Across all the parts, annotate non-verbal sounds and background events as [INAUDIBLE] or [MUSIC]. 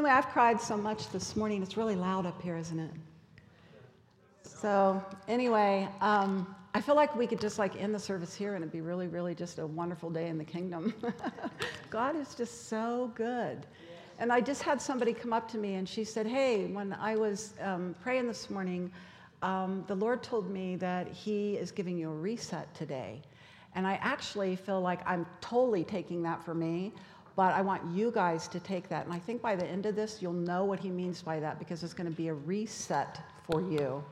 anyway, I've cried so much this morning. It's really loud up here, isn't it? So, anyway, um, I feel like we could just like end the service here and it'd be really, really just a wonderful day in the kingdom. [LAUGHS] God is just so good. And I just had somebody come up to me and she said, Hey, when I was um, praying this morning, um, the Lord told me that He is giving you a reset today. And I actually feel like I'm totally taking that for me, but I want you guys to take that. And I think by the end of this, you'll know what He means by that because it's going to be a reset for you.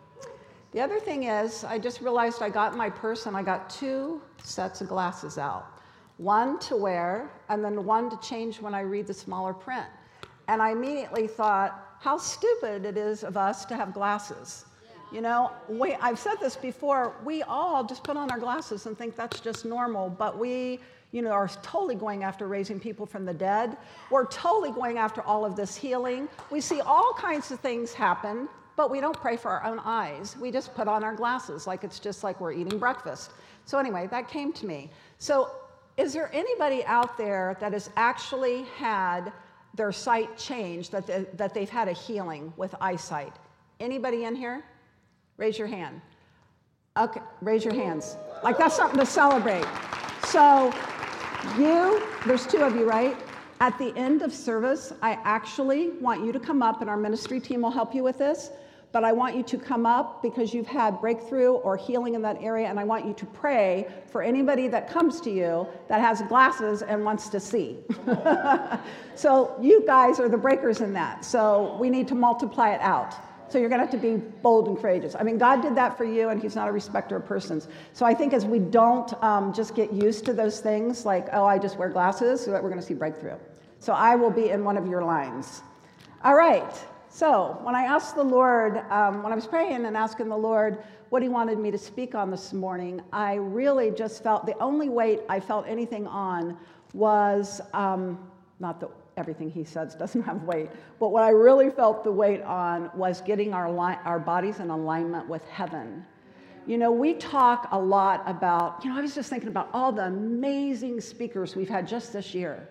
The other thing is, I just realized I got my purse and I got two sets of glasses out one to wear, and then one to change when I read the smaller print. And I immediately thought, how stupid it is of us to have glasses. You know, we, I've said this before, we all just put on our glasses and think that's just normal, but we, you know, are totally going after raising people from the dead. We're totally going after all of this healing. We see all kinds of things happen, but we don't pray for our own eyes. We just put on our glasses like it's just like we're eating breakfast. So, anyway, that came to me. So, is there anybody out there that has actually had their sight changed, that, they, that they've had a healing with eyesight. Anybody in here? Raise your hand. Okay, raise your hands. Like that's something to celebrate. So, you, there's two of you, right? At the end of service, I actually want you to come up, and our ministry team will help you with this but I want you to come up because you've had breakthrough or healing in that area, and I want you to pray for anybody that comes to you that has glasses and wants to see. [LAUGHS] so you guys are the breakers in that. So we need to multiply it out. So you're going to have to be bold and courageous. I mean, God did that for you, and He's not a respecter of persons. So I think as we don't um, just get used to those things, like, oh, I just wear glasses, so that we're going to see breakthrough. So I will be in one of your lines. All right. So, when I asked the Lord, um, when I was praying and asking the Lord what He wanted me to speak on this morning, I really just felt the only weight I felt anything on was um, not that everything He says doesn't have weight, but what I really felt the weight on was getting our, li- our bodies in alignment with heaven. You know, we talk a lot about, you know, I was just thinking about all the amazing speakers we've had just this year.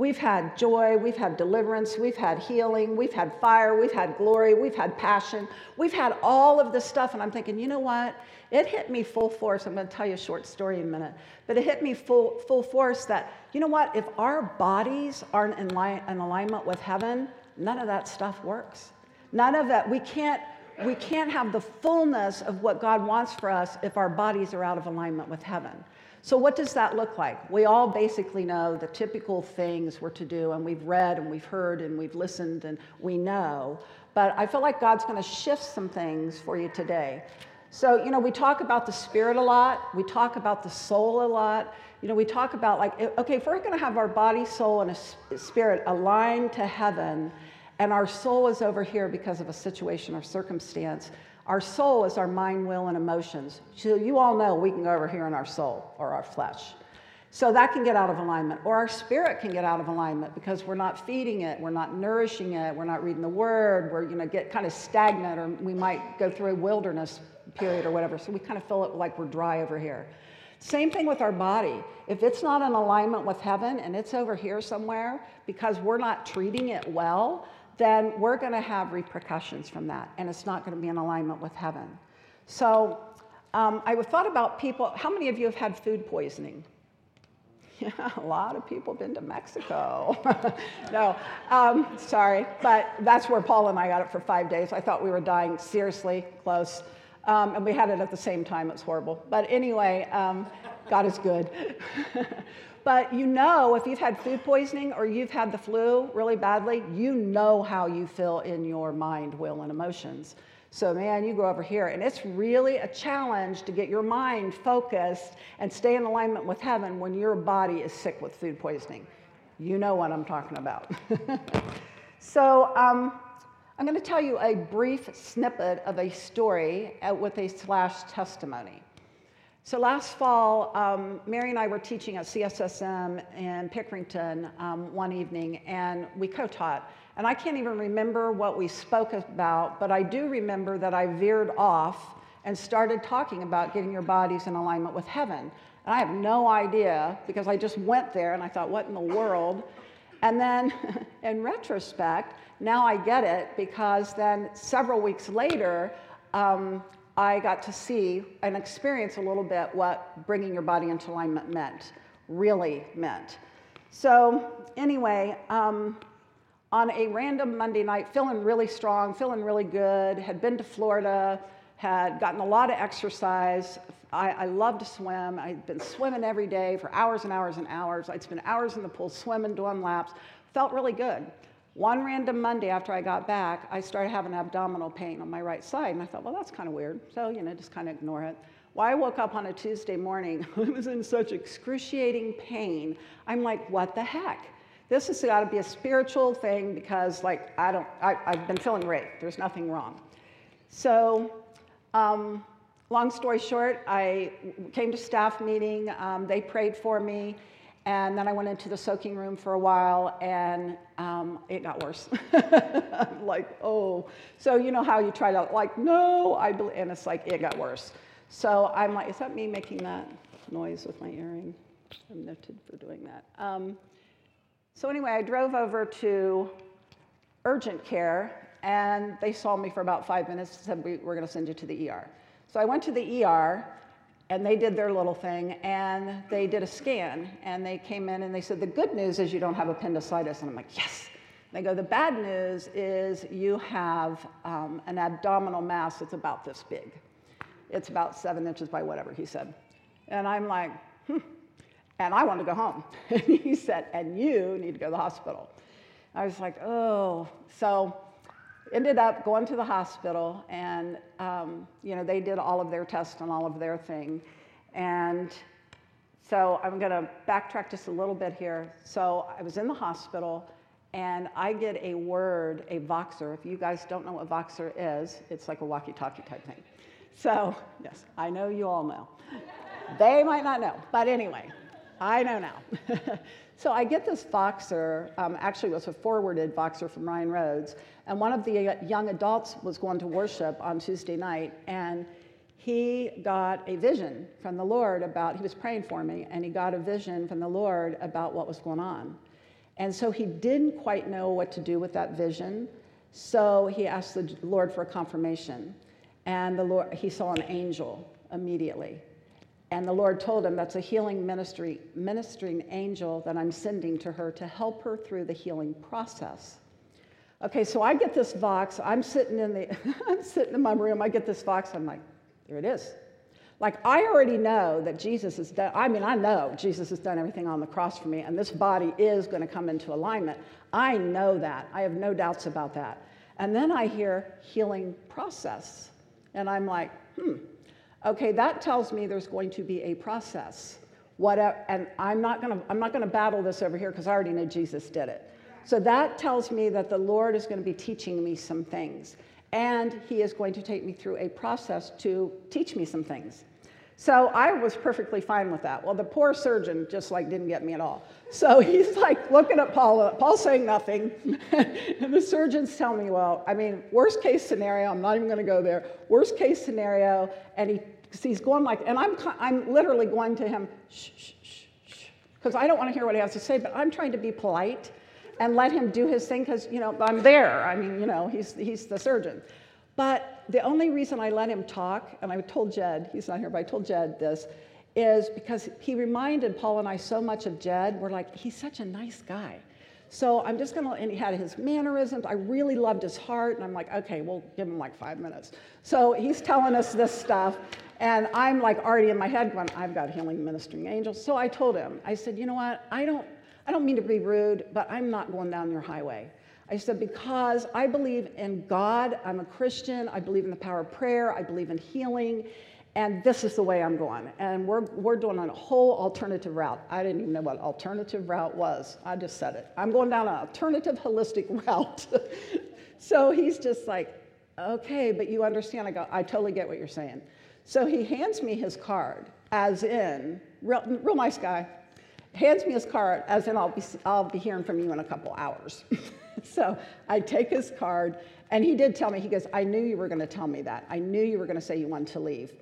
We've had joy, we've had deliverance, we've had healing, we've had fire, we've had glory, we've had passion, we've had all of this stuff. And I'm thinking, you know what? It hit me full force. I'm going to tell you a short story in a minute. But it hit me full, full force that, you know what? If our bodies aren't in, line, in alignment with heaven, none of that stuff works. None of that. We can't, we can't have the fullness of what God wants for us if our bodies are out of alignment with heaven. So, what does that look like? We all basically know the typical things we're to do, and we've read and we've heard and we've listened and we know. But I feel like God's going to shift some things for you today. So, you know, we talk about the spirit a lot, we talk about the soul a lot. You know, we talk about like, okay, if we're going to have our body, soul, and a spirit aligned to heaven, and our soul is over here because of a situation or circumstance, our soul is our mind, will, and emotions. So you all know we can go over here in our soul or our flesh. So that can get out of alignment. Or our spirit can get out of alignment because we're not feeding it, we're not nourishing it, we're not reading the word, we're you know get kind of stagnant, or we might go through a wilderness period or whatever. So we kind of feel it like we're dry over here. Same thing with our body. If it's not in alignment with heaven and it's over here somewhere because we're not treating it well, then we're going to have repercussions from that, and it's not going to be in alignment with heaven. So um, I thought about people. How many of you have had food poisoning? [LAUGHS] Yeah, a lot of people have been to Mexico. [LAUGHS] no, um, sorry, but that's where Paul and I got it for five days. I thought we were dying seriously close, um, and we had it at the same time. It's horrible. But anyway, um, God is good. [LAUGHS] But you know, if you've had food poisoning or you've had the flu really badly, you know how you feel in your mind, will, and emotions. So, man, you go over here, and it's really a challenge to get your mind focused and stay in alignment with heaven when your body is sick with food poisoning. You know what I'm talking about. [LAUGHS] so, um, I'm going to tell you a brief snippet of a story with a slash testimony. So last fall, um, Mary and I were teaching at CSSM in Pickerington um, one evening, and we co-taught. And I can't even remember what we spoke about, but I do remember that I veered off and started talking about getting your bodies in alignment with heaven. And I have no idea because I just went there and I thought, what in the world? And then [LAUGHS] in retrospect, now I get it because then several weeks later, um, I got to see and experience a little bit what bringing your body into alignment meant, really meant. So, anyway, um, on a random Monday night, feeling really strong, feeling really good, had been to Florida, had gotten a lot of exercise. I, I love to swim. I'd been swimming every day for hours and hours and hours. I'd spend hours in the pool swimming, doing laps. Felt really good. One random Monday after I got back, I started having abdominal pain on my right side. And I thought, well, that's kind of weird. So, you know, just kind of ignore it. Well, I woke up on a Tuesday morning. [LAUGHS] I was in such excruciating pain. I'm like, what the heck? This has got to be a spiritual thing because, like, I don't, I, have been feeling great. There's nothing wrong. So, um, long story short, I came to staff meeting. Um, they prayed for me. And then I went into the soaking room for a while and um, it got worse. [LAUGHS] like, oh. So, you know how you try to, like, no, I believe, and it's like, it got worse. So I'm like, is that me making that noise with my earring? I'm noted for doing that. Um, so anyway, I drove over to urgent care, and they saw me for about five minutes and said, we, are going to send you to the ER. So I went to the ER, and they did their little thing, and they did a scan, and they came in and they said, the good news is you don't have appendicitis. And I'm like, yes. They go, the bad news is you have um, an abdominal mass that's about this big. It's about seven inches by whatever, he said. And I'm like, hmm. And I wanted to go home. [LAUGHS] And he said, and you need to go to the hospital. I was like, oh. So ended up going to the hospital, and um, you know they did all of their tests and all of their thing, and so I'm going to backtrack just a little bit here. So I was in the hospital, and I get a word, a Voxer. If you guys don't know what Voxer is, it's like a walkie-talkie type thing. So yes, I know you all know. they might not know, but anyway, I know now. [LAUGHS] so I get this Voxer, um, actually it was a forwarded Voxer from Ryan Rhodes, and one of the young adults was going to worship on Tuesday night, and he got a vision from the Lord about, he was praying for me, and he got a vision from the Lord about what was going on. And so he didn't quite know what to do with that vision, so he asked the Lord for a confirmation. And the Lord, he saw an angel immediately. And the Lord told him that's a healing ministry, ministering angel that I'm sending to her to help her through the healing process. Okay, so I get this Vox. I'm sitting in the, [LAUGHS] I'm sitting in my room. I get this Vox. I'm like, there it is. Like I already know that Jesus has done. I mean, I know Jesus has done everything on the cross for me, and this body is going to come into alignment. I know that. I have no doubts about that. And then I hear healing process, and I'm like, hmm, Okay, that tells me there's going to be a process. Whatever, and I'm not going to I'm not going to battle this over here because I already know Jesus did it. So that tells me that the Lord is going to be teaching me some things, and He is going to take me through a process to teach me some things. So I was perfectly fine with that. Well, the poor surgeon just like didn't get me at all. So [LAUGHS] he's like looking at Paul, uh, Paul's saying nothing. [LAUGHS] and the surgeons tell me, well, I mean, worst case scenario, I'm not even going to go there. Worst case scenario, and he, he's going like, and I'm, I'm literally going to him, shh, shh, shh, shh, because I don't want to hear what he has to say, but I'm trying to be polite and let him do his thing because, you know, I'm there. I mean, you know, he's, he's the surgeon. But the only reason I let him talk, and I told Jed, he's not here, but I told Jed this, is because he reminded Paul and I so much of Jed. We're like, he's such a nice guy. So I'm just gonna, and he had his mannerisms. I really loved his heart, and I'm like, okay, we'll give him like five minutes. So he's telling us this stuff, and I'm like already in my head going, I've got healing ministering angels. So I told him, I said, you know what? I don't, I don't mean to be rude, but I'm not going down your highway. I said, because I believe in God, I'm a Christian, I believe in the power of prayer, I believe in healing, and this is the way I'm going. And we're, we're doing a whole alternative route. I didn't even know what alternative route was. I just said it. I'm going down an alternative holistic [LAUGHS] route. so he's just like, okay, but you understand. I go, I totally get what you're saying. So he hands me his card, as in, real, real nice guy, hands me his card, as in, I'll be, I'll be hearing from you in a couple hours. [LAUGHS] [LAUGHS] so I take his card, and he did tell me, he goes, I knew you were going to tell me that. I knew you were going to say you wanted to leave.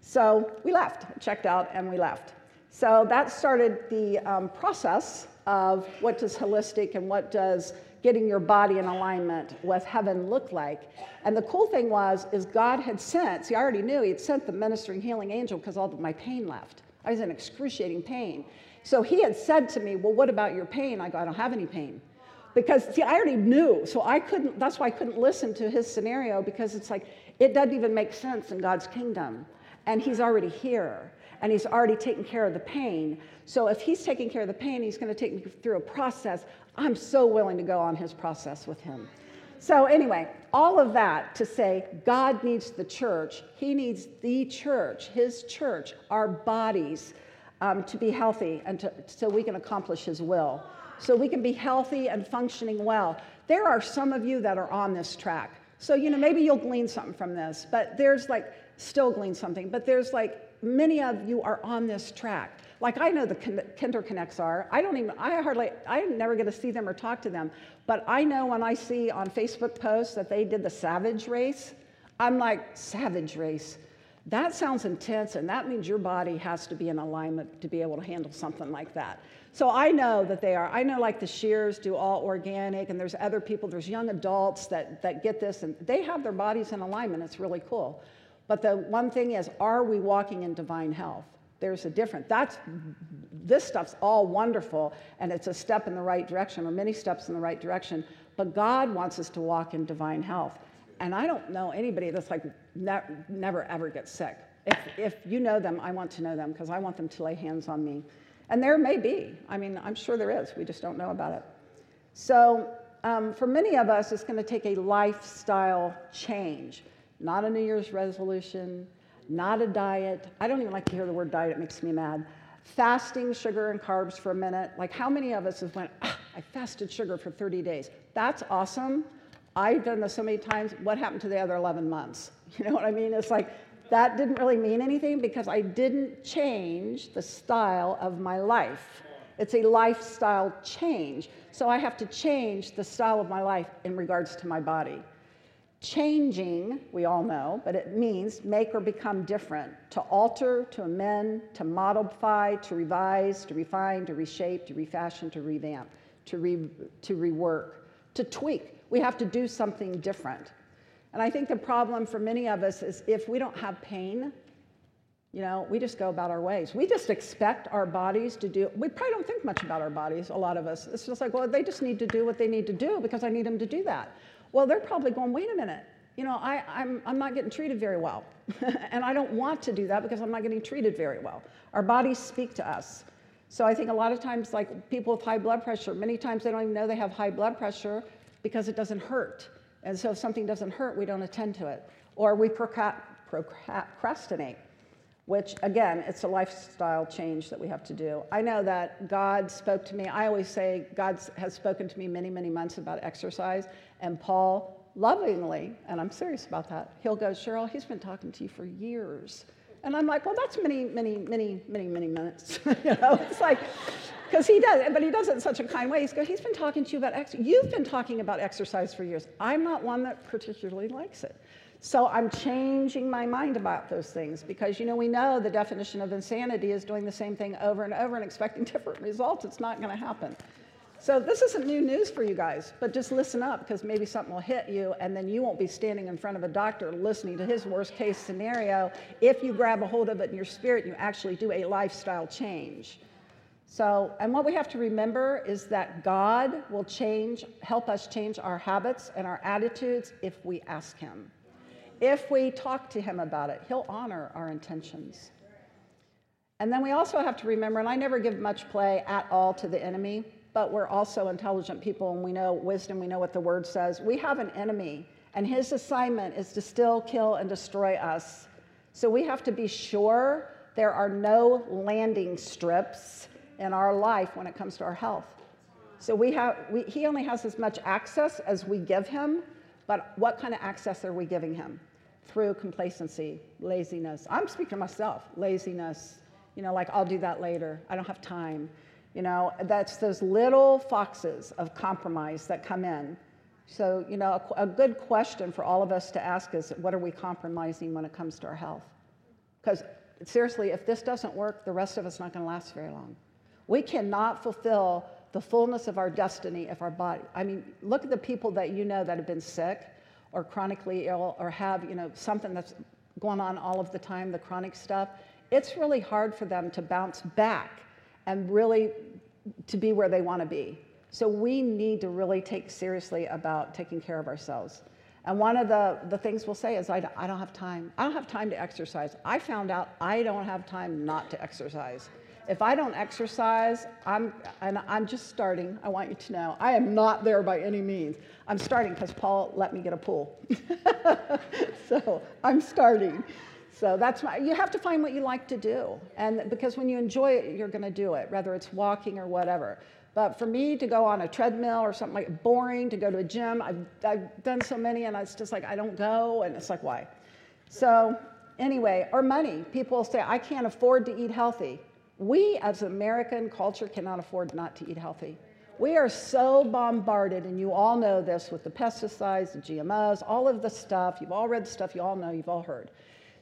So we left, checked out, and we left. So that started the um, process of what does holistic and what does getting your body in alignment with heaven look like. And the cool thing was, is God had sent, see, I already knew he had sent the ministering healing angel because all of my pain left. I was in excruciating pain. So he had said to me, Well, what about your pain? I go, I don't have any pain. Because, see, I already knew. So I couldn't, that's why I couldn't listen to his scenario because it's like, it doesn't even make sense in God's kingdom. And he's already here and he's already taken care of the pain. So if he's taking care of the pain, he's going to take me through a process. I'm so willing to go on his process with him. So, anyway, all of that to say God needs the church. He needs the church, his church, our bodies um, to be healthy and to, so we can accomplish his will. So we can be healthy and functioning well. There are some of you that are on this track. So, you know, maybe you'll glean something from this, but there's like, still glean something, but there's like, many of you are on this track. Like I know the Kinder Connects are. I don't even, I hardly, I never get to see them or talk to them. But I know when I see on Facebook posts that they did the Savage Race, I'm like, Savage Race. That sounds intense, and that means your body has to be in alignment to be able to handle something like that. So I know that they are. I know like the Shears do all organic, and there's other people, there's young adults that, that get this, and they have their bodies in alignment. It's really cool. But the one thing is, are we walking in divine health? There's a difference. That's this stuff's all wonderful, and it's a step in the right direction, or many steps in the right direction. But God wants us to walk in divine health. And I don't know anybody that's like ne- never ever gets sick. If, if you know them, I want to know them because I want them to lay hands on me. And there may be. I mean, I'm sure there is. We just don't know about it. So, um, for many of us, it's going to take a lifestyle change, not a New Year's resolution, not a diet. I don't even like to hear the word diet, it makes me mad. Fasting sugar and carbs for a minute. Like, how many of us have went, ah, I fasted sugar for 30 days? That's awesome. I've done this so many times. What happened to the other 11 months? [LAUGHS] You know what I mean? It's like, that didn't really mean anything because I didn't change the style of my life. It's a lifestyle change. So I have to change the style of my life in regards to my body. Changing, we all know, but it means make or become different, to alter, to amend, to modify, to revise, to refine, to reshape, to refashion, to revamp, to, re, to rework, to tweak. We have to do something different. And I think the problem for many of us is if we don't have pain, you know, we just go about our ways. We just expect our bodies to do, we probably don't think much about our bodies, a lot of us. It's just like, well, they just need to do what they need to do because I need them to do that. Well, they're probably going, wait a minute, you know, I, I'm, I'm not getting treated very well. [LAUGHS] and I don't want to do that because I'm not getting treated very well. Our bodies speak to us. So I think a lot of times, like people with high blood pressure, many times they don't even know they have high blood pressure because it doesn't hurt. And so if something doesn't hurt, we don't attend to it. Or we procrastinate, which again, it's a lifestyle change that we have to do. I know that God spoke to me. I always say God has spoken to me many, many months about exercise. And Paul lovingly, and I'm serious about that, he'll go, Cheryl, he's been talking to you for years. And I'm like, well, that's many, many, many, many, many minutes. [LAUGHS] you know, it's like, because he does, but he does it in such a kind way. He's go, he's been talking to you about exercise. You've been talking about exercise for years. I'm not one that particularly likes it. So I'm changing my mind about those things because, you know, we know the definition of insanity is doing the same thing over and over and expecting [LAUGHS] different results. It's not going to happen. So this isn't new news for you guys, but just listen up because maybe something will hit you and then you won't be standing in front of a doctor listening to his worst case scenario if you grab a hold of it in your spirit and you actually do a lifestyle change. So, and what we have to remember is that God will change, help us change our habits and our attitudes if we ask Him. If we talk to Him about it, He'll honor our intentions. And then we also have to remember, and I never give much play at all to the enemy but we're also intelligent people and we know wisdom, we know what the word says. We have an enemy, and his assignment is to still kill and destroy us. So we have to be sure there are no landing strips in our life when it comes to our health. So we have, we, he only has as much access as we give him, but what kind of access are we giving him? Through complacency, laziness. I'm speaking to myself, laziness. You know, like, I'll do that later. I don't have time. You know, that's those little foxes of compromise that come in. So, you know, a, a, good question for all of us to ask is what are we compromising when it comes to our health? Because seriously, if this doesn't work, the rest of us not going to last very long. We cannot fulfill the fullness of our destiny if our body. I mean, look at the people that you know that have been sick or chronically ill or have, you know, something that's going on all of the time, the chronic stuff. It's really hard for them to bounce back and really to be where they want to be. So we need to really take seriously about taking care of ourselves. And one of the, the things we'll say is, I, I don't have time. I don't have time to exercise. I found out I don't have time not to exercise. If I don't exercise, I'm, and I'm just starting, I want you to know, I am not there by any means. I'm starting because Paul let me get a pool. [LAUGHS] so I'm starting. So that's my, you have to find what you like to do. And because when you enjoy it, you're going to do it, whether it's walking or whatever. But for me to go on a treadmill or something like boring, to go to a gym, I've, I've done so many and it's just like, I don't go. And it's like, why? So anyway, or money. People say, I can't afford to eat healthy. We as American culture cannot afford not to eat healthy. We are so bombarded, and you all know this with the pesticides, the GMOs, all of the stuff. You've all read the stuff, you all know, you've all heard.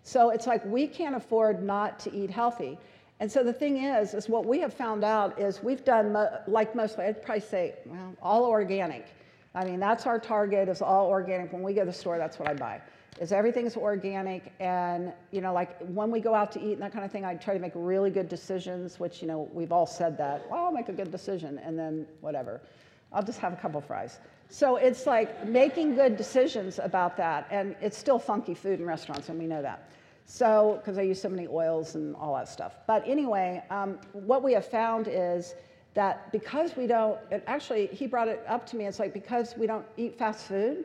So it's like we can't afford not to eat healthy. And so the thing is, is what we have found out is we've done, like mostly, I'd probably say, well, all organic. I mean, that's our target is all organic. When we go to the store, that's what I buy. Is everything's organic, and you know, like when we go out to eat and that kind of thing, I try to make really good decisions. Which you know, we've all said that. Well, I'll make a good decision, and then whatever, I'll just have a couple fries. So it's like making good decisions about that, and it's still funky food in restaurants, and we know that. So, because I use so many oils and all that stuff. But anyway, um, what we have found is that because we don't, actually, he brought it up to me, it's like because we don't eat fast food,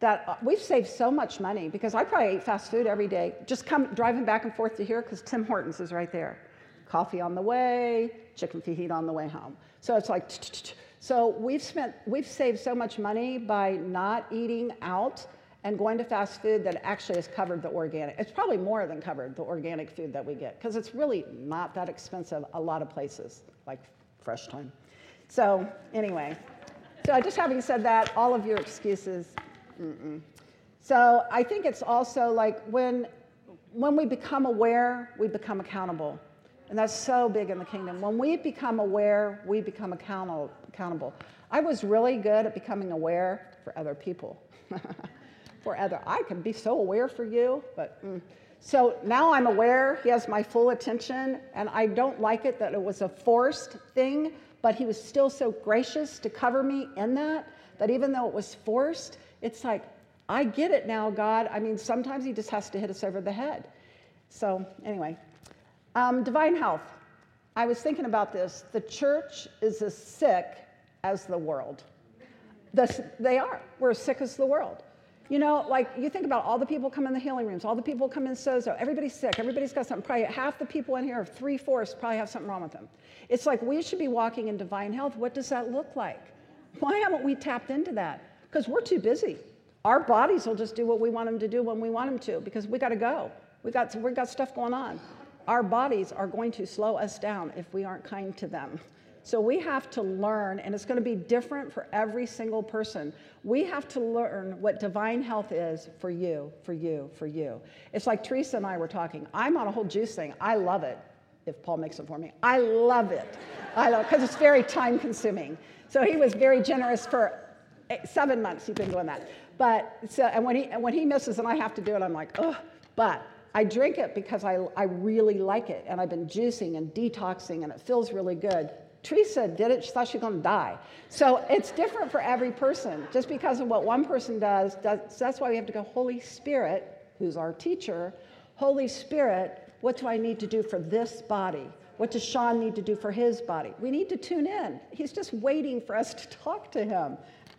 that uh, we've saved so much money because I probably eat fast food every day, just come driving back and forth to here because Tim Hortons is right there. Coffee on the way, chicken fajita on the way home. So it's like, so we've spent, we've saved so much money by not eating out and going to fast food that actually has covered the organic. It's probably more than covered the organic food that we get because it's really not that expensive a lot of places, like Fresh Thyme. So, anyway, so just having said that, all of your excuses, mm-mm. So, I think it's also like when, when we become aware, we become accountable. And that's so big in the kingdom. When we become aware, we become accountable. I was really good at becoming aware for other people. [LAUGHS] for other. I can be so aware for you, but mm. So now I'm aware. He has my full attention, and I don't like it that it was a forced thing, but he was still so gracious to cover me in that. That even though it was forced, it's like I get it now, God. I mean, sometimes he just has to hit us over the head. So anyway, um, divine health. I was thinking about this. The church is as sick as the world. The, they are. We're as sick as the world. You know, like you think about all the people come in the healing rooms, all the people come in Sozo, everybody's sick, everybody's got something. Probably half the people in here, three fourths, probably have something wrong with them. It's like we should be walking in divine health. What does that look like? Why haven't we tapped into that? Because we're too busy. Our bodies will just do what we want them to do when we want them to because we got to go. We got, we got stuff going on. Our bodies are going to slow us down if we aren't kind to them. So we have to learn, and it's going to be different for every single person. We have to learn what divine health is for you, for you, for you. It's like Teresa and I were talking. I'm on a whole juice thing. I love it. If Paul makes it for me, I love it. I love because it's very time consuming. So he was very generous for seven months. He's been doing that. But so, and when he and when he misses and I have to do it, I'm like, oh. But I drink it because I, I really like it, and I've been juicing and detoxing, and it feels really good. Teresa did it, she thought she was going to die. So it's different for every person. Just because of what one person does, does, that's why we have to go, Holy Spirit, who's our teacher, Holy Spirit, what do I need to do for this body? What does Sean need to do for his body? We need to tune in. He's just waiting for us to talk to him.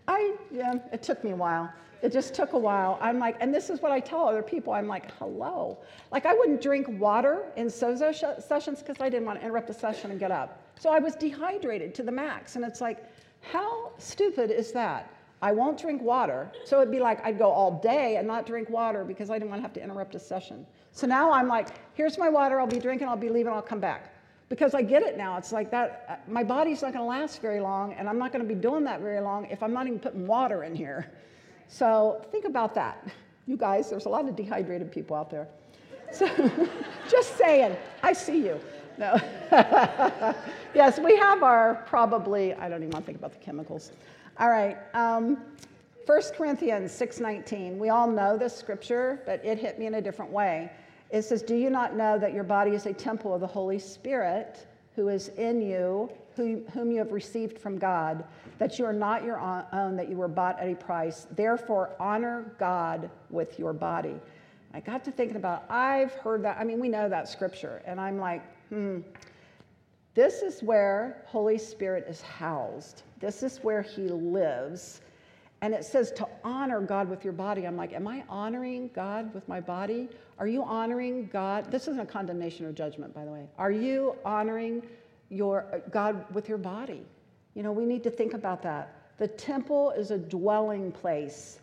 I, yeah, it took me a while. It just took a while. I'm like, and this is what I tell other people. I'm like, hello. Like, I wouldn't drink water in Sozo sh- sessions because I didn't want to interrupt the session and get up. So I was dehydrated to the max. And it's like, how stupid is that? I won't drink water. So it'd be like I'd go all day and not drink water because I didn't want to have to interrupt a session. So now I'm like, here's my water. I'll be drinking. I'll be leaving. I'll come back. Because I get it now. It's like that. Uh, my body's not going to last very long, and I'm not going to be doing that very long if I'm not even putting water in here. So think about that. You guys, there's a lot of dehydrated people out there. So [LAUGHS] just saying, I see you. No. [LAUGHS] yes, we have our probably, I don't even want to think about the chemicals. All right. Um, 1 Corinthians 6:19. We all know this scripture, but it hit me in a different way. It says, "Do you not know that your body is a temple of the Holy Spirit who is in you, whom you have received from God, that you are not your own, that you were bought at a price. Therefore, honor God with your body." I got to thinking about, I've heard that. I mean, we know that scripture, and I'm like, hmm. This is where Holy Spirit is housed. This is where He lives. And it says to honor God with your body. I'm like, am I honoring God with my body? Are you honoring God? This isn't a condemnation or judgment, by the way. Are you honoring your God with your body? You know, we need to think about that. The temple is a dwelling place.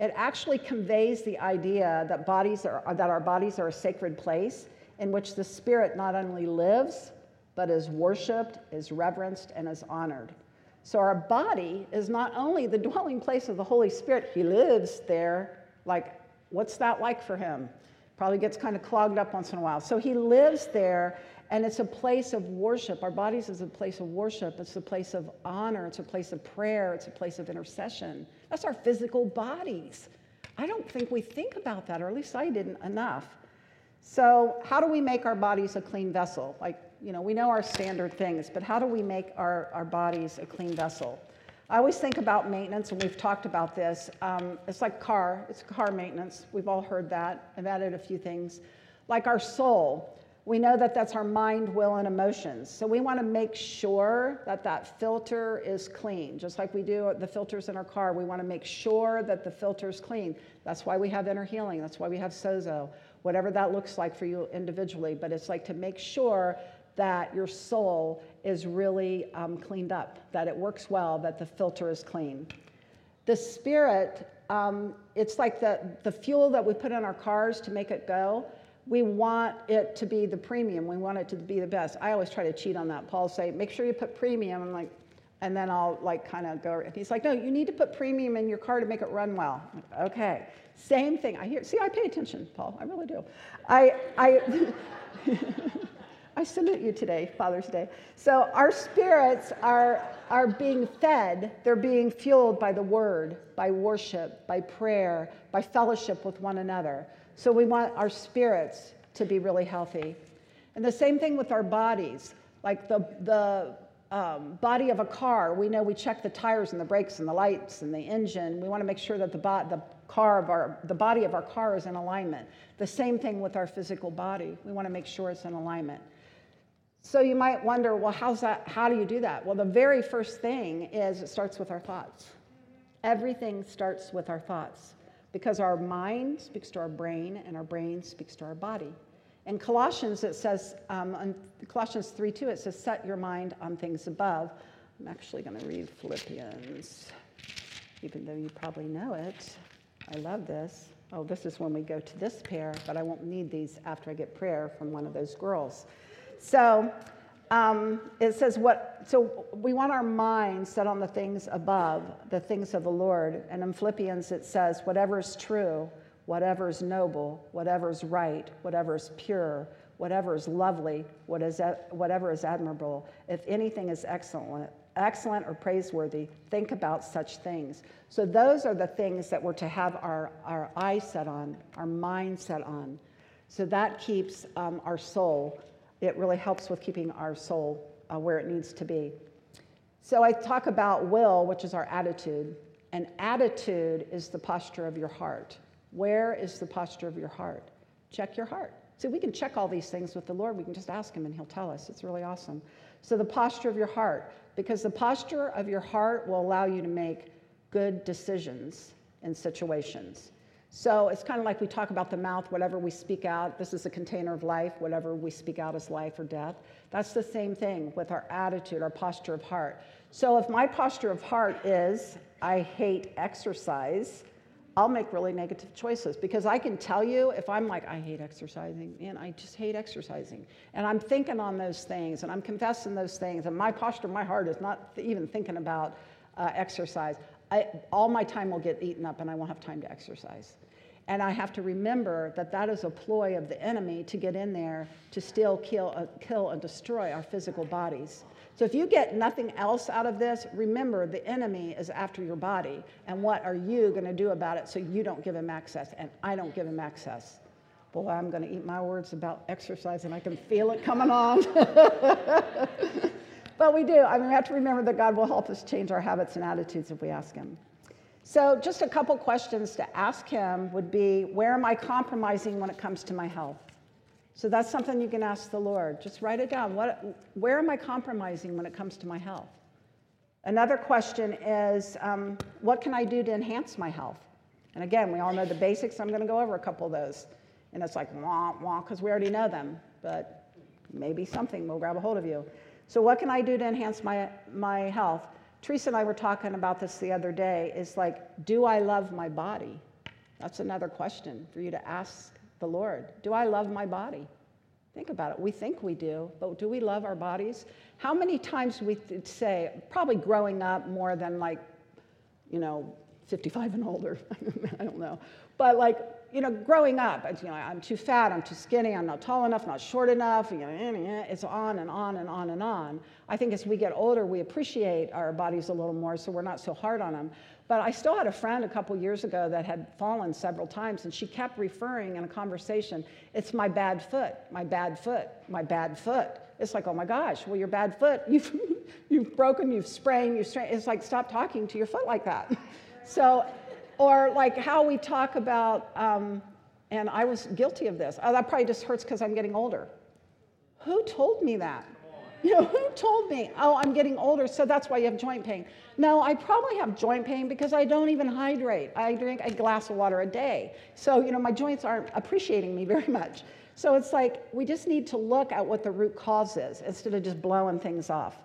It actually conveys the idea that bodies are that our bodies are a sacred place in which the spirit not only lives, but is worshiped, is reverenced, and is honored. So our body is not only the [LAUGHS] dwelling place of the Holy Spirit, He lives there. Like, what's that like for Him? Probably gets kind of clogged up once in a while. So He lives there, and it's a place of worship. Our bodies is a place of worship, it's a place of honor, it's a place of prayer, it's a place of intercession. That's our physical bodies. I don't think we think about that, or at least I didn't enough. So, how do we make our bodies a clean vessel? Like, you know, we know our standard things, but how do we make our, our bodies a clean vessel? I always think about maintenance, and we've talked about this. Um, it's like car, it's car maintenance. We've all heard that. I've added a few things. Like our soul, we know that that's our mind, will, and emotions. So we want to make sure that that filter is clean, just like we do the filters in our car. We want to make sure that the filter is clean. That's why we have inner healing. That's why we have Sozo, whatever that looks like for you individually. But it's like to make sure that your soul is really um, cleaned up, that it works well, that the filter is clean. The spirit, um, it's like the, the fuel that we put in our cars to make it go. We want it to be the premium. We want it to be the best. I always try to cheat on that. Paul say, make sure you put premium. I'm like, and then I'll like kind of go. He's like, no, you need to put premium in your car to make it run well. Like, okay, same thing. I hear. See, I pay attention, Paul. I really do. I I. [LAUGHS] I salute you today, Father's Day. So our spirits are, are being fed, they're being fueled by the word, by worship, by prayer, by fellowship with one another. So we want our spirits to be really healthy. And the same thing with our bodies. Like the, the um, body of a car, we know we check the tires and the brakes and the lights and the engine. We want to make sure that the, bo- the car of our, the body of our car is in alignment. The same thing with our physical body. We want to make sure it's in alignment. So you might wonder, well, how's that? How do you do that? Well, the very first thing is it starts with our thoughts. Everything starts with our thoughts because our mind speaks to our brain and our brain speaks to our body. In Colossians, it says, um, in Colossians 3 2, it says, set your mind on things above. I'm actually going to read Philippians, even though you probably know it. I love this. Oh, this is when we go to this pair, but I won't need these after I get prayer from one of those girls. So um, it says what, so we want our mind set on the things above, the things of the Lord. And in Philippians it says, whatever is true, whatever is noble, whatever is right, whatever is pure, whatever is lovely, what is, whatever is admirable, if anything is excellent, excellent or praiseworthy, think about such things. So those are the things that we're to have our, our eyes set on, our mind set on. So that keeps um, our soul it really helps with keeping our soul uh, where it needs to be. So I talk about will, which is our attitude, and attitude is the posture of your heart. Where is the posture of your heart? Check your heart. See, we can check all these things with the Lord. We can just ask Him and He'll tell us. It's really awesome. So, the posture of your heart, because the posture of your heart will allow you to make good decisions in situations. So it's kind of like we talk about the mouth, whatever we speak out, this is a container of life, whatever we speak out is life or death. That's the same thing with our attitude, our posture of heart. So if my posture of heart is, I hate exercise, I'll make really negative choices because I can tell you if I'm like, I hate exercising, man, I just hate exercising. And I'm thinking on those things and I'm confessing those things, and my posture, my heart is not even thinking about uh, exercise. I, all my time will get eaten up and I won't have time to exercise. And I have to remember that that is a ploy of the enemy to get in there to steal, kill, uh, kill and destroy our physical bodies. So if you get nothing else out of this, remember the enemy is after your body. And what are you going to do about it so you don't give him access and I don't give him access? Boy, I'm going to eat my words about exercise and I can feel it coming on. [LAUGHS] but we do. I mean, we have to remember that God will help us change our habits and attitudes if we ask Him. So, just a couple questions to ask Him would be where am I compromising when it comes to my health? So, that's something you can ask the Lord. Just write it down. What, where am I compromising when it comes to my health? Another question is um, what can I do to enhance my health? And again, we all know the basics. I'm going to go over a couple of those. And it's like, wah, wah, because we already know them. But maybe something will grab a hold of you. So, what can I do to enhance my, my health? Teresa and I were talking about this the other day. Is like, do I love my body? That's another question for you to ask the Lord. Do I love my body? Think about it. We think we do, but do we love our bodies? How many times we say, probably growing up more than like, you know, 55 and older. [LAUGHS] I don't know. But like, you know, growing up, you know, I'm too fat, I'm too skinny, I'm not tall enough, not short enough, you know, eh, eh, it's on and on and on and on. I think as we get older, we appreciate our bodies a little more, so we're not so hard on them. But I still had a friend a couple years ago that had fallen several times, and she kept referring in a conversation, it's my bad foot, my bad foot, my bad foot. It's like, oh my gosh, well, your bad foot, [LAUGHS] you've, you've broken, you've sprained, you've strained. It's like, stop talking to your foot like that. [LAUGHS] So or like how we talk about, um, and I was guilty of this. Oh, that probably just hurts because I'm getting older. Who told me that? You [LAUGHS] know, who told me, oh, I'm getting older, so that's why you have joint pain? No, I probably have joint pain because I don't even hydrate. I drink a glass of water a day. So, you know, my joints aren't appreciating me [LAUGHS] very much. So it's like we just need to look at what the root cause is instead of just blowing things off.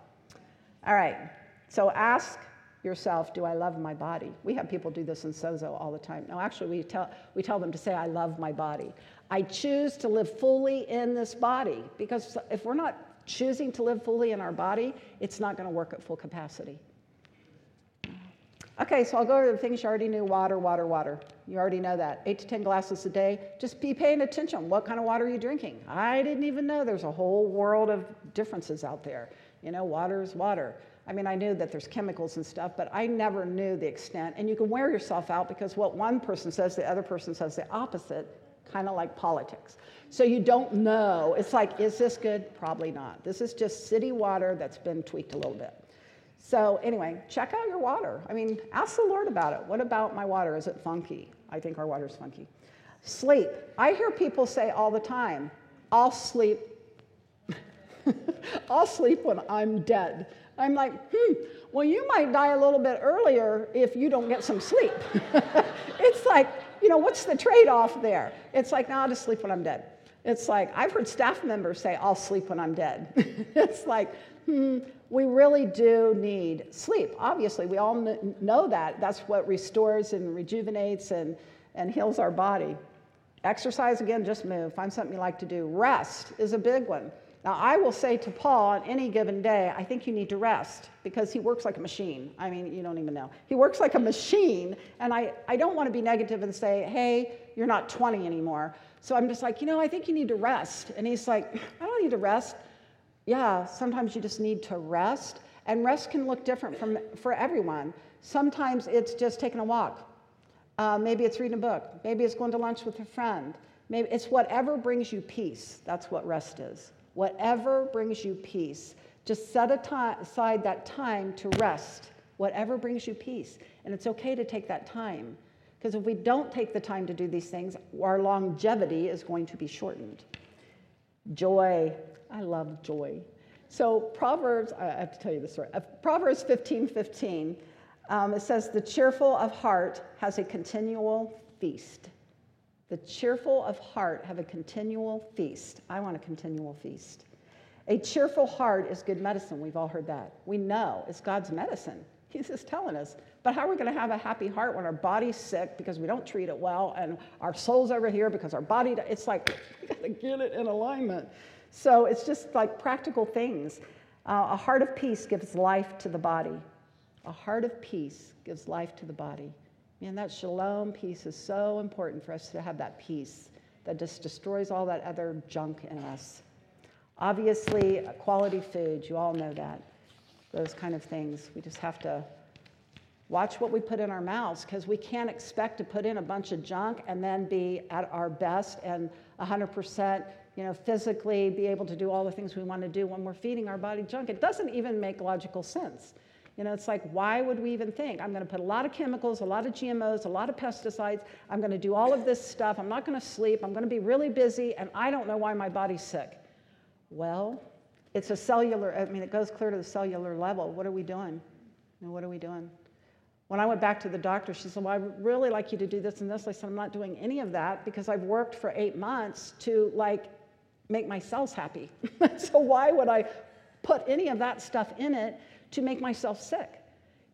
All right, so ask yourself, do I love my body? We have people do this in Sozo all the time. No, actually, we tell, we tell them to say, I love my body. I choose to live fully in this body because if we're not choosing to live fully in our body, it's not going to work at full capacity. Okay, so I'll go over the things you already knew water, water, water. You already know that. Eight to 10 glasses a day. Just be paying attention. What kind of water are you drinking? I didn't even know there's a whole world of differences out there. You know, water is water. I mean, I knew that there's chemicals and stuff, but I never knew the extent. And you can wear yourself out because what one person says, the other person says the opposite, kind of like politics. So you don't know. It's like, is this good? Probably not. This is just city water that's been tweaked a little bit. So, anyway, check out your water. I mean, ask the Lord about it. What about my water? Is it funky? I think our water's funky. Sleep. I hear people say all the time, I'll sleep. [LAUGHS] I'll sleep when I'm dead. I'm like, hmm, well, you might die a little bit earlier if you don't get some sleep. [LAUGHS] it's like, you know, what's the trade off there? It's like, no, I'll just sleep when I'm dead. It's like, I've heard staff members say, I'll sleep when I'm dead. [LAUGHS] it's like, hmm, we really do need sleep. Obviously, we all know that. That's what restores and rejuvenates and, and heals our body. Exercise, again, just move. Find something you like to do. Rest is a big one. Now, I will say to Paul on any given day, I think you need to rest because he works like a machine. I mean, you don't even know. He works like a machine, and I, I don't want to be negative and say, hey, you're not 20 anymore. So I'm just like, you know, I think you need to rest. And he's like, I don't need to rest. Yeah, sometimes you just need to rest. And rest can look different from, for everyone. Sometimes it's just taking a walk. Uh, maybe it's reading a book. Maybe it's going to lunch with a friend. Maybe it's whatever brings you peace. That's what rest is whatever brings you peace. Just set aside that time to rest, whatever brings you peace. And it's okay to take that time. Because if we don't take the time to do these things, our longevity is going to be shortened. Joy. I love joy. So, Proverbs, I have to tell you the story. Proverbs 15 15, um, it says, The cheerful of heart has a continual feast. The cheerful of heart have a continual feast. I want a continual feast. A cheerful heart is good medicine. We've all heard that. We know it's God's medicine. [LAUGHS] He's just telling us. But how are we going to have a happy heart when our body's sick because we don't treat it well and our soul's over here because our body, it's like, [LAUGHS] we got to get it in alignment. So it's just like practical things. Uh, a heart of peace gives life to the body. A heart of peace gives life to the body. Man, that shalom peace is so important for us to have that peace that just destroys all that other junk in us. Obviously, quality food, you all know that. Those kind of things. We just have to watch what we put in our mouths because we can't expect to put in a bunch of junk and then be at our best and 100% you know physically be able to do all the things we want to do when we're feeding our body junk it doesn't even make logical sense you know, it's like, why would we even think? I'm going to put a lot of chemicals, a lot of GMOs, a lot of pesticides. I'm going to do all of this stuff. I'm not going to sleep. I'm going to be really busy, and I don't know why my body's sick. Well, it's a cellular, I mean, it goes clear to the cellular level. What are we doing? You know, what are we doing? When I went back to the doctor, she said, Well, I would really like you to do this and this. I said, I'm not doing any of that because I've worked for eight months to like make my cells happy. [LAUGHS] so why would I put any of that stuff in it to make myself sick.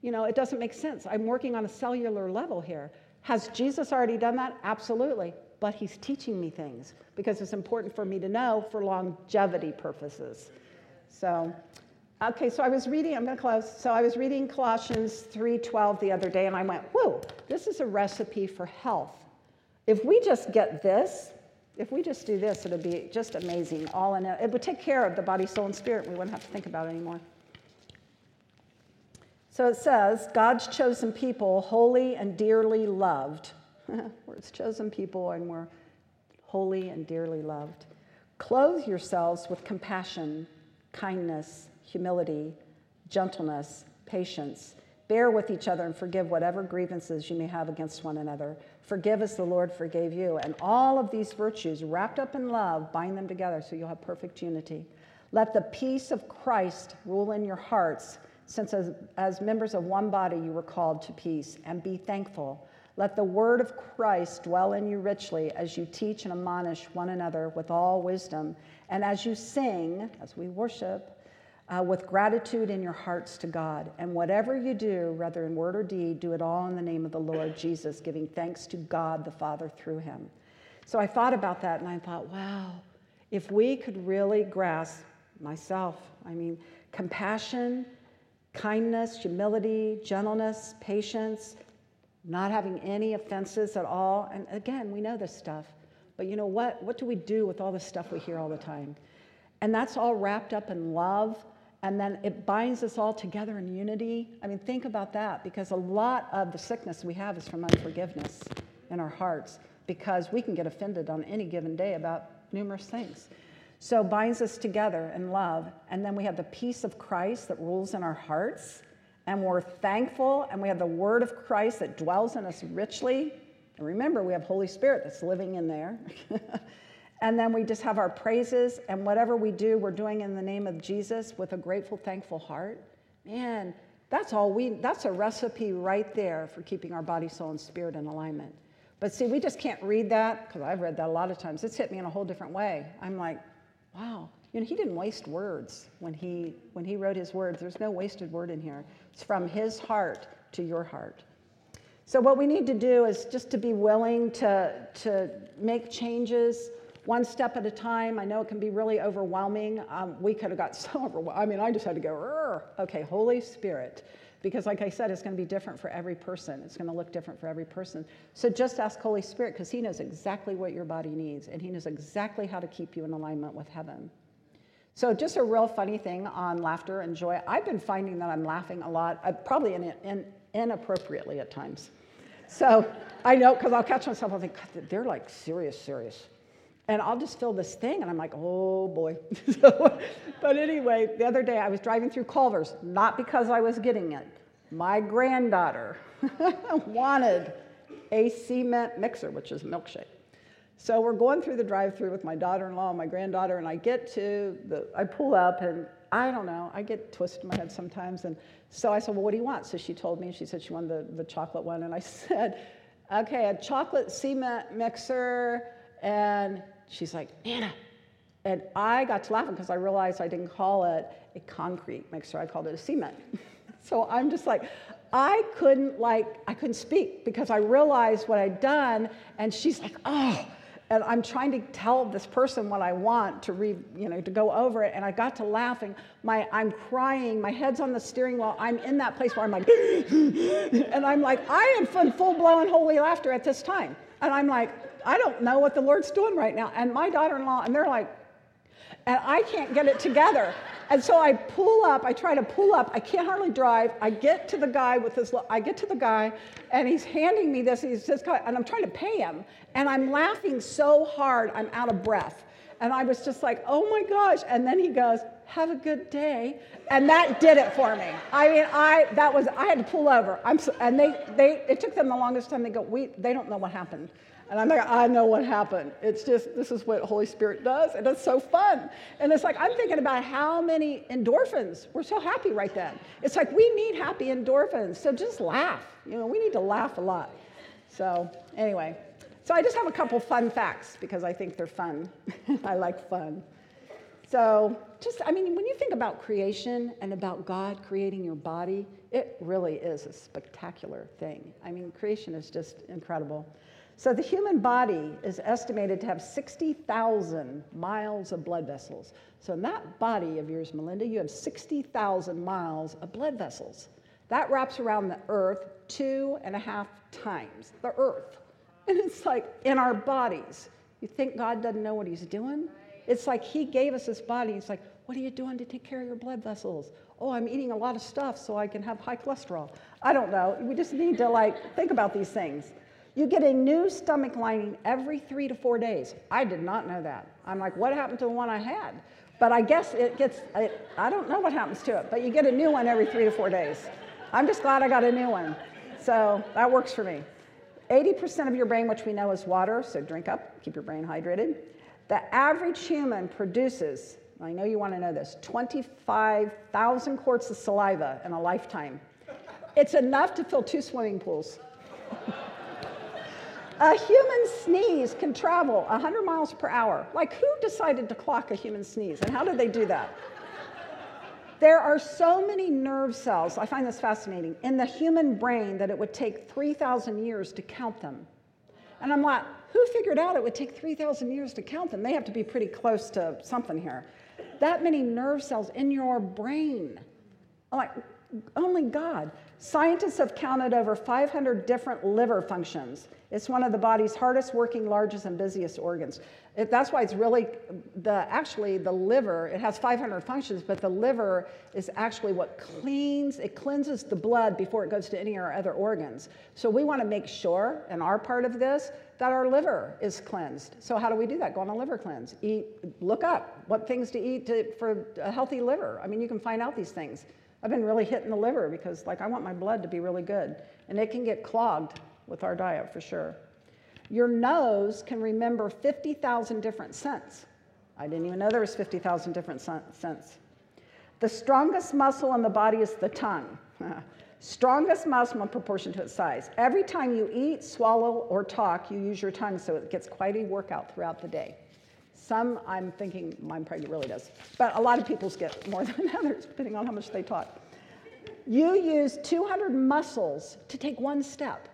You know, it doesn't make sense. I'm working on a cellular level here. Has Jesus already done that? Absolutely. But he's teaching me things because it's important for me to know for longevity purposes. So, okay, so I was reading, I'm going to close. So I was reading Colossians 3:12 the other day and I went, "Whoa, this is a recipe for health. If we just get this, if we just do this, it'll be just amazing. All in it. It would take care of the body, soul, and spirit. We wouldn't have to think about it anymore. So it says, God's chosen people, holy and dearly loved. [LAUGHS] we're his chosen people and we're holy and dearly loved. Clothe yourselves with compassion, kindness, humility, gentleness, patience. Bear with each other and forgive whatever grievances you may have against one another. Forgive as the Lord forgave you. And all of these virtues, wrapped up in love, bind them together so you'll have perfect unity. Let the peace of Christ rule in your hearts since as, as members of one body you were called to peace, and be thankful. Let the word of Christ dwell in you richly as you teach and admonish one another with all wisdom, and as you sing, as we worship, uh, with gratitude in your hearts to God. And whatever you do, whether in word or deed, do it all in the name of the Lord Jesus, giving thanks to God the Father through him. So I thought about that and I thought, wow, if we could really grasp myself, I mean, compassion kindness, humility, gentleness, patience, not having any offenses at all. And again, we know this stuff. But you know what? What do we do with all the stuff we hear all the time? And that's all wrapped up in love. And then it binds us all together in unity. I mean, think about that because a lot of the sickness we have is from unforgiveness in our hearts because we can get offended on any given day about numerous things. So binds us together in love. And then we have the peace of Christ that rules in our hearts. And we're thankful. And we have the word of Christ that dwells in us richly. And remember, we have Holy Spirit that's living in there. [LAUGHS] and then we just have our praises. And whatever we do, we're doing in the name of Jesus with a grateful, thankful heart. Man, that's all we, that's a recipe right there for keeping our body, soul, and spirit in alignment. But see, we just can't read that because I've read that a lot of times. It's hit me in a whole different way. I'm like, wow, you know, he didn't waste words when he, when he wrote his words. There's no wasted word in here. It's from his heart to your heart. So, what we need to do is just to be willing to, to make changes one step at a time. I know it can be really overwhelming. Um, we could have got [LAUGHS] so overwhelmed. I mean, I just had to go, okay, Holy Spirit. Because, like I said, it's going to be different for every person. It's going to look different for every person. So just ask Holy Spirit because He knows exactly what your body needs and He knows exactly how to keep you in alignment with heaven. So, just a real funny thing on laughter and joy. I've been finding that I'm laughing a lot, uh, probably in, in, inappropriately at times. So, I know because I'll catch myself, I'll think, they're like serious, serious. And I'll just fill this thing, and I'm like, oh boy. [LAUGHS] so, but anyway, the other day I was driving through Culver's, not because I was getting it. My granddaughter [LAUGHS] wanted a cement mixer, which is milkshake. So we're going through the drive-through with my daughter-in-law and my granddaughter, and I get to the, I pull up, and I don't know, I get twisted in my head sometimes, and so I said, well, what do you want? So she told me, she said she wanted the, the chocolate one, and I [LAUGHS] said, okay, a chocolate cement mixer, and she's like, Nana. And I got to laughing because I realized I didn't call it a concrete mixer, I called it a cement. [LAUGHS] so I'm just like, I couldn't like, I couldn't speak because I realized what I'd done, and she's like, oh, and I'm trying to tell this person what I want to read, you know, to go over it. And I got to laughing. My, I'm crying. My head's on the steering wheel. I'm in that place where I'm like, [LAUGHS] and I'm like, I am in full blown holy laughter at this time. And I'm like, I don't know what the Lord's doing right now. And my daughter-in-law, and they're like, and I can't get it together. And so I pull up, I try to pull up, I can't hardly drive. I get to the guy with this, I get to the guy, and he's handing me this, he says, and I'm trying to pay him, and I'm laughing so hard, I'm out of breath. And I was just like, oh my gosh. And then he goes, have a good day. And that did it for me. I mean, I, that was, I had to pull over. I'm so, and they, they, it took them the longest time. They go, we, they don't know what happened. And I'm like, I know what happened. It's just, this is what Holy Spirit does, and it's so fun. And it's like, I'm thinking about how many endorphins. We're so happy right then. It's like, we need happy endorphins. So just laugh. You know, we need to laugh a lot. So, anyway, so I just have a couple fun facts because I think they're fun. [LAUGHS] I like fun. So, just, I mean, when you think about creation and about God creating your body, it really is a spectacular thing. I mean, creation is just incredible. So the human body is estimated to have 60,000 miles of blood vessels. So in that body of yours, Melinda, you have 60,000 miles of blood vessels. That wraps around the earth two and a half times the earth. [LAUGHS] And it's like in our bodies. You think God doesn't know what he's doing? It's like he gave us this body. He's like, what are you doing to take care of your blood vessels? Oh, I'm eating a lot of stuff so I can have high cholesterol. I don't know. We just need to like think about these things. You get a new stomach lining every three to four days. I did not know that. I'm like, what happened to the one I had? But I guess it gets, it, I don't know what happens to it, but you get a new one every three to four days. I'm just glad I got a new one. So that works for me. 80% of your brain, which we know is water, so drink up, keep your brain hydrated. The average human produces, I know you want to know this, 25,000 quarts of saliva in a lifetime. It's enough to fill two swimming pools. A human sneeze can travel 100 miles per hour. Like, who decided to clock a human sneeze, and how did they do that? There are so many nerve cells, I find this fascinating, in the human brain that it would take 3,000 years to count them. And I'm like, who figured out it would take 3,000 years to count them? They have to be pretty close to something here. That many nerve cells in your brain. I'm like, only God. Scientists have counted over 500 different liver functions. It's one of the body's hardest working, largest, and busiest organs. It, that's why it's really the actually the liver. It has 500 functions, but the liver is actually what cleans. It cleanses the blood before it goes to any of our other organs. So we want to make sure, in our part of this, that our liver is cleansed. So how do we do that? Go on a liver cleanse. Eat. Look up what things to eat to, for a healthy liver. I mean, you can find out these things. I've been really hitting the liver because, like, I want my blood to be really good. And it can get clogged with our diet for sure. Your nose can remember 50,000 different scents. I didn't even know there was 50,000 different scents. The strongest muscle in the body is the tongue. [LAUGHS] strongest muscle in proportion to its size. Every time you eat, swallow, or talk, you use your tongue, so it gets quite a workout throughout the day. Some, I'm thinking mine probably really does. But a lot of people's get more [LAUGHS] than others, depending on how much they talk. You use 200 muscles to take one step.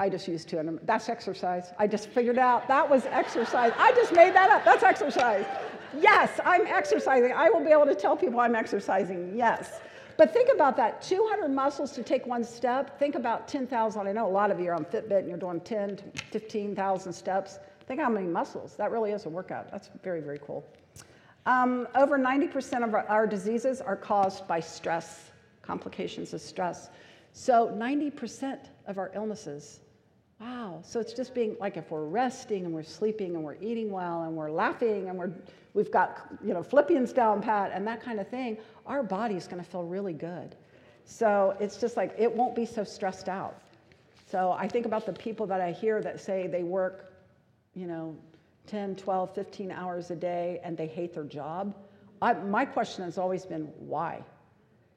I just used 200. That's exercise. I just figured out that was exercise. I just made that up. That's exercise. Yes, I'm exercising. I will be able to tell people I'm exercising. Yes. But think about that 200 muscles to take one step. Think about 10,000. I know a lot of you are on Fitbit and you're doing 10, 15,000 steps. Think how many muscles. That really is a workout. That's very, very cool. Um, over 90% of our, our diseases are caused by stress, complications of stress. So 90% of our illnesses Wow. So it's just being like if we're resting and we're sleeping and we're eating well and we're laughing and we're we've got you know Philippians down pat and that kind of thing, our body's going to feel really good. So it's just like it won't be so stressed out. So I think about the people that I hear that say they work you know, 10, 12, 15 hours a day and they hate their job, I, my question has always been why?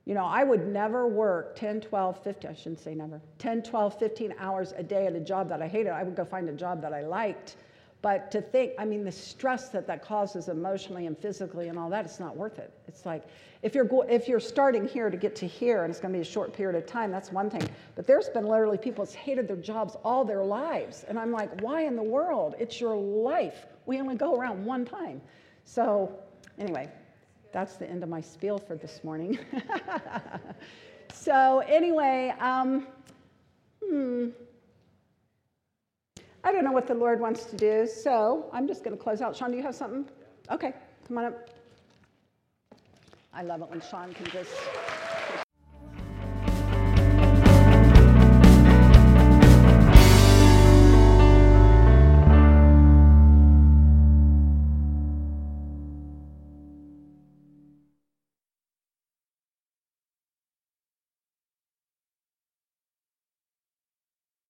You know, I would never work 10, 12, 15, I shouldn't say never, 10, 12, 15 hours a day at a job that I hated. I would go find a job that I liked. But to think, I mean, the stress that that causes emotionally and physically and all that, it's not worth it. It's like if you're go- if you're starting here to get to here and it's going to be a short period of time, that's one thing. But there's been literally people that's hated their jobs all their lives, and I'm like, why in the world? It's your life. We only go around one time. So anyway, that's the end of my spiel for this morning. [LAUGHS] so anyway, um, hmm. I don't know what the Lord wants to do, so I'm just going to close out. Sean, do you have something? Okay, come on up. I love it when Sean can just.